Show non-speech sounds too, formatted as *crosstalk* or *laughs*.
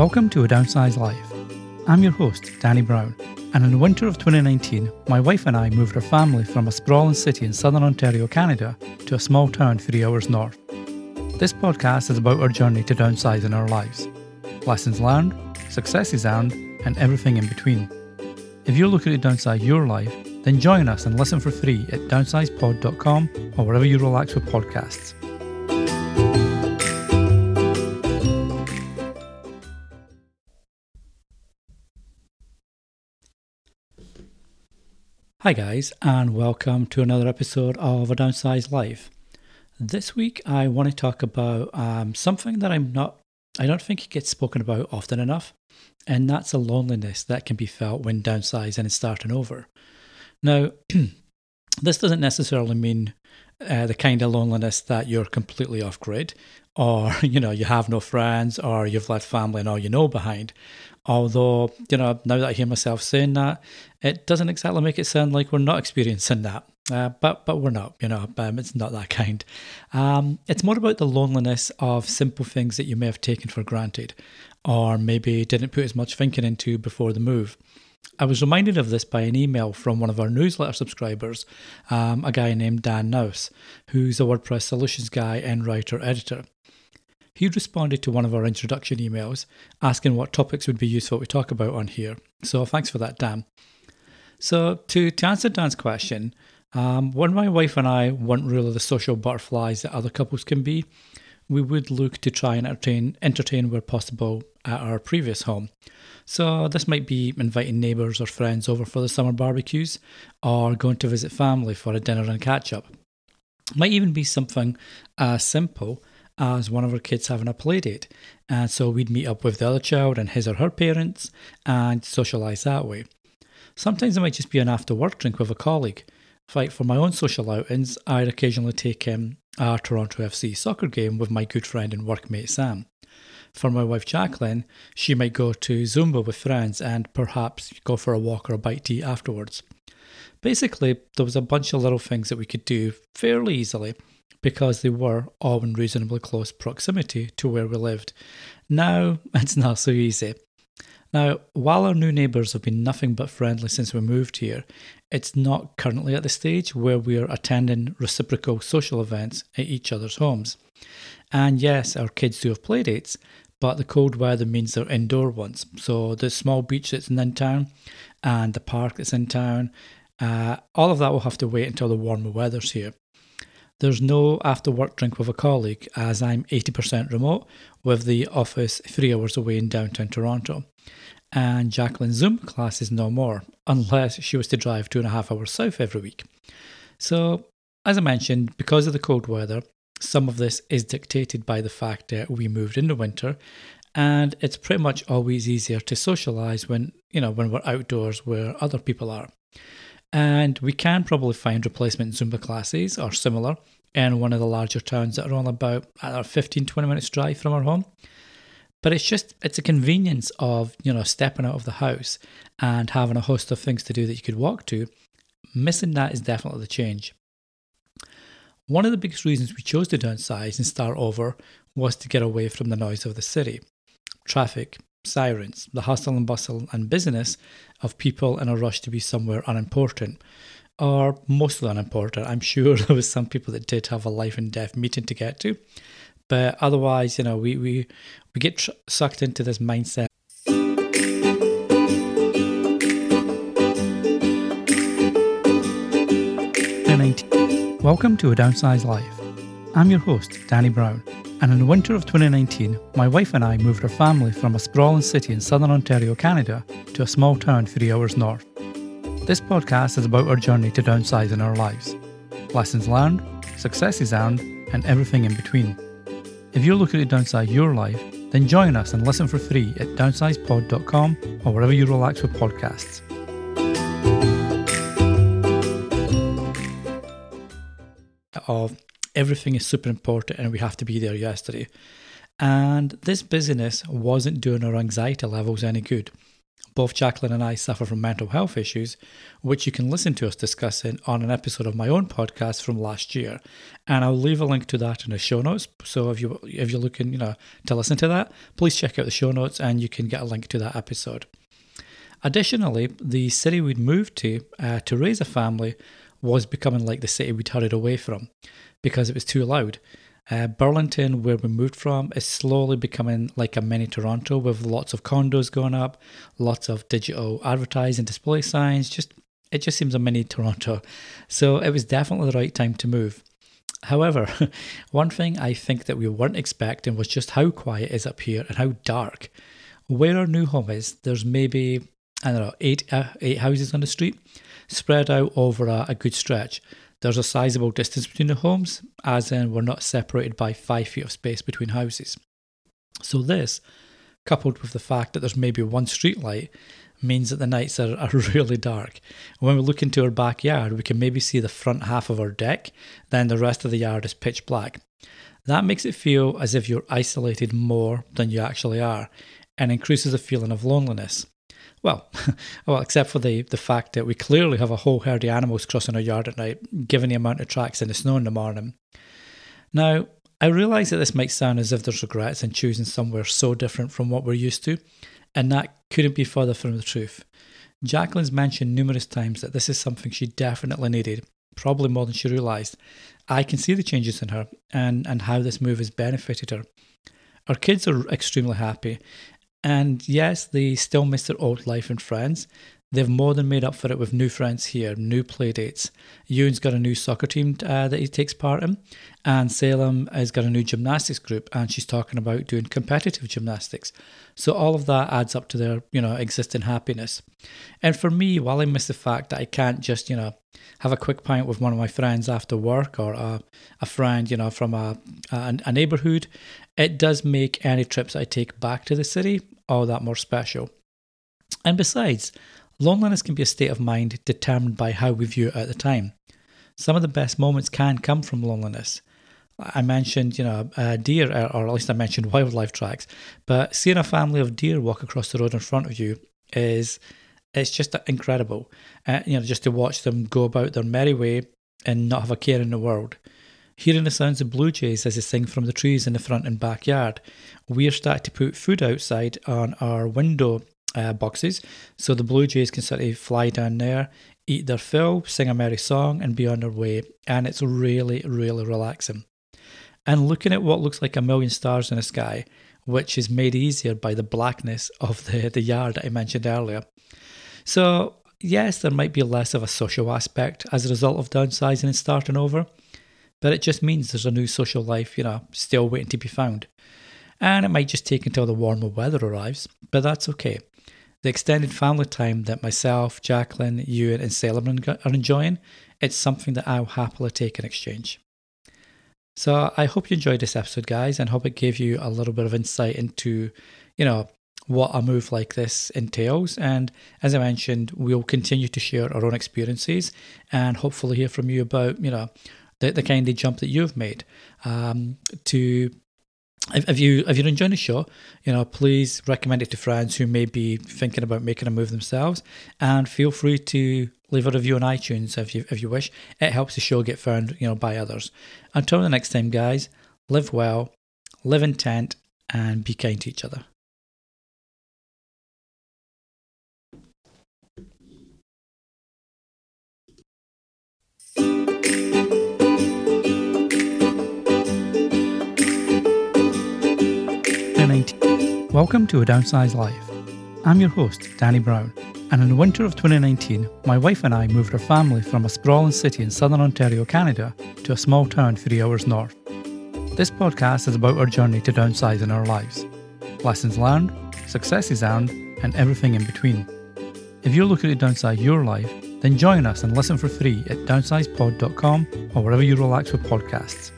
Welcome to A Downsized Life. I'm your host, Danny Brown, and in the winter of 2019, my wife and I moved our family from a sprawling city in southern Ontario, Canada, to a small town three hours north. This podcast is about our journey to downsizing our lives lessons learned, successes earned, and everything in between. If you're looking to downsize your life, then join us and listen for free at downsizepod.com or wherever you relax with podcasts. Hi, guys, and welcome to another episode of A Downsized Life. This week, I want to talk about um, something that I'm not, I don't think it gets spoken about often enough, and that's a loneliness that can be felt when downsizing and starting over. Now, *clears throat* this doesn't necessarily mean uh, the kind of loneliness that you're completely off grid, or *laughs* you know you have no friends, or you've left family and all you know behind. Although, you know, now that I hear myself saying that, it doesn't exactly make it sound like we're not experiencing that. Uh, but but we're not, you know, um, it's not that kind. Um, it's more about the loneliness of simple things that you may have taken for granted, or maybe didn't put as much thinking into before the move. I was reminded of this by an email from one of our newsletter subscribers, um, a guy named Dan Nouse, who's a WordPress solutions guy and writer editor. He responded to one of our introduction emails asking what topics would be useful to talk about on here. So thanks for that, Dan. So, to, to answer Dan's question, um, when my wife and I weren't really the social butterflies that other couples can be, we would look to try and entertain, entertain where possible at our previous home. So, this might be inviting neighbours or friends over for the summer barbecues, or going to visit family for a dinner and catch up. Might even be something as simple as one of our kids having a play date. And so we'd meet up with the other child and his or her parents and socialise that way. Sometimes it might just be an after work drink with a colleague. Like for my own social outings, I'd occasionally take um, a Toronto FC soccer game with my good friend and workmate Sam. For my wife Jacqueline, she might go to Zumba with friends and perhaps go for a walk or a bite to eat afterwards. Basically, there was a bunch of little things that we could do fairly easily because they were all in reasonably close proximity to where we lived. Now *laughs* it's not so easy. Now, while our new neighbours have been nothing but friendly since we moved here, it's not currently at the stage where we are attending reciprocal social events at each other's homes. And yes, our kids do have playdates, but the cold weather means they're indoor ones. So the small beach that's in town and the park that's in town, uh, all of that will have to wait until the warmer weather's here. There's no after work drink with a colleague as I'm 80% remote with the office three hours away in downtown Toronto. And Jacqueline's Zumba class is no more, unless she was to drive two and a half hours south every week. So, as I mentioned, because of the cold weather, some of this is dictated by the fact that we moved in the winter and it's pretty much always easier to socialize when you know when we're outdoors where other people are and we can probably find replacement Zumba classes or similar in one of the larger towns that are only about know, 15, 20 minutes drive from our home. But it's just, it's a convenience of, you know, stepping out of the house and having a host of things to do that you could walk to. Missing that is definitely the change. One of the biggest reasons we chose to downsize and start over was to get away from the noise of the city. Traffic, sirens, the hustle and bustle and business of people in a rush to be somewhere unimportant, or mostly unimportant. I'm sure *laughs* there was some people that did have a life and death meeting to get to, but otherwise, you know, we we we get tr- sucked into this mindset. Welcome to A Downsized Life. I'm your host, Danny Brown and in the winter of 2019, my wife and I moved our family from a sprawling city in southern Ontario, Canada, to a small town three hours north. This podcast is about our journey to downsizing our lives lessons learned, successes earned, and everything in between. If you're looking to downsize your life, then join us and listen for free at downsizepod.com or wherever you relax with podcasts. Of everything is super important and we have to be there yesterday. And this busyness wasn't doing our anxiety levels any good. Both Jacqueline and I suffer from mental health issues, which you can listen to us discussing on an episode of my own podcast from last year. And I'll leave a link to that in the show notes. So if you if you're looking, you know, to listen to that, please check out the show notes and you can get a link to that episode. Additionally, the city we'd moved to uh, to raise a family was becoming like the city we'd hurried away from because it was too loud. Uh, Burlington, where we moved from, is slowly becoming like a mini Toronto with lots of condos going up, lots of digital advertising display signs. Just it just seems a mini Toronto. So it was definitely the right time to move. However, *laughs* one thing I think that we weren't expecting was just how quiet it is up here and how dark. Where our new home is, there's maybe I don't know eight uh, eight houses on the street, spread out over a, a good stretch. There's a sizable distance between the homes, as in we're not separated by five feet of space between houses. So, this, coupled with the fact that there's maybe one street light, means that the nights are, are *laughs* really dark. When we look into our backyard, we can maybe see the front half of our deck, then the rest of the yard is pitch black. That makes it feel as if you're isolated more than you actually are and increases a feeling of loneliness. Well, *laughs* well, except for the, the fact that we clearly have a whole herd of animals crossing our yard at night, given the amount of tracks in the snow in the morning. Now, I realise that this might sound as if there's regrets in choosing somewhere so different from what we're used to, and that couldn't be further from the truth. Jacqueline's mentioned numerous times that this is something she definitely needed, probably more than she realised. I can see the changes in her and, and how this move has benefited her. Our kids are extremely happy, and yes, they still miss their old life and friends. They've more than made up for it with new friends here, new playdates. Ewan's got a new soccer team uh, that he takes part in, and Salem has got a new gymnastics group, and she's talking about doing competitive gymnastics. So all of that adds up to their, you know, existing happiness. And for me, while I miss the fact that I can't just, you know, have a quick pint with one of my friends after work or a, a friend, you know, from a, a, a neighborhood, it does make any trips I take back to the city all that more special. And besides, loneliness can be a state of mind determined by how we view it at the time. Some of the best moments can come from loneliness. I mentioned, you know, uh, deer, or at least I mentioned wildlife tracks, but seeing a family of deer walk across the road in front of you is, it's just incredible. Uh, you know, just to watch them go about their merry way and not have a care in the world. Hearing the sounds of blue jays as they sing from the trees in the front and backyard, we're starting to put food outside on our window uh, boxes so the blue jays can sort of fly down there, eat their fill, sing a merry song, and be on their way. And it's really, really relaxing. And looking at what looks like a million stars in the sky, which is made easier by the blackness of the, the yard I mentioned earlier. So, yes, there might be less of a social aspect as a result of downsizing and starting over, but it just means there's a new social life, you know, still waiting to be found. And it might just take until the warmer weather arrives, but that's okay. The extended family time that myself, Jacqueline, Ewan, and Salem are enjoying, it's something that I'll happily take in exchange. So I hope you enjoyed this episode, guys, and hope it gave you a little bit of insight into, you know, what a move like this entails. And as I mentioned, we'll continue to share our own experiences and hopefully hear from you about, you know, the, the kind of jump that you've made um, to if, if you if you're enjoying the show, you know, please recommend it to friends who may be thinking about making a move themselves, and feel free to leave a review on iTunes if you if you wish. It helps the show get found, you know, by others. Until the next time, guys, live well, live intent, and be kind to each other. Welcome to A Downsized Life. I'm your host, Danny Brown, and in the winter of 2019, my wife and I moved our family from a sprawling city in southern Ontario, Canada, to a small town three hours north. This podcast is about our journey to downsizing our lives lessons learned, successes earned, and everything in between. If you're looking to downsize your life, then join us and listen for free at downsizepod.com or wherever you relax with podcasts.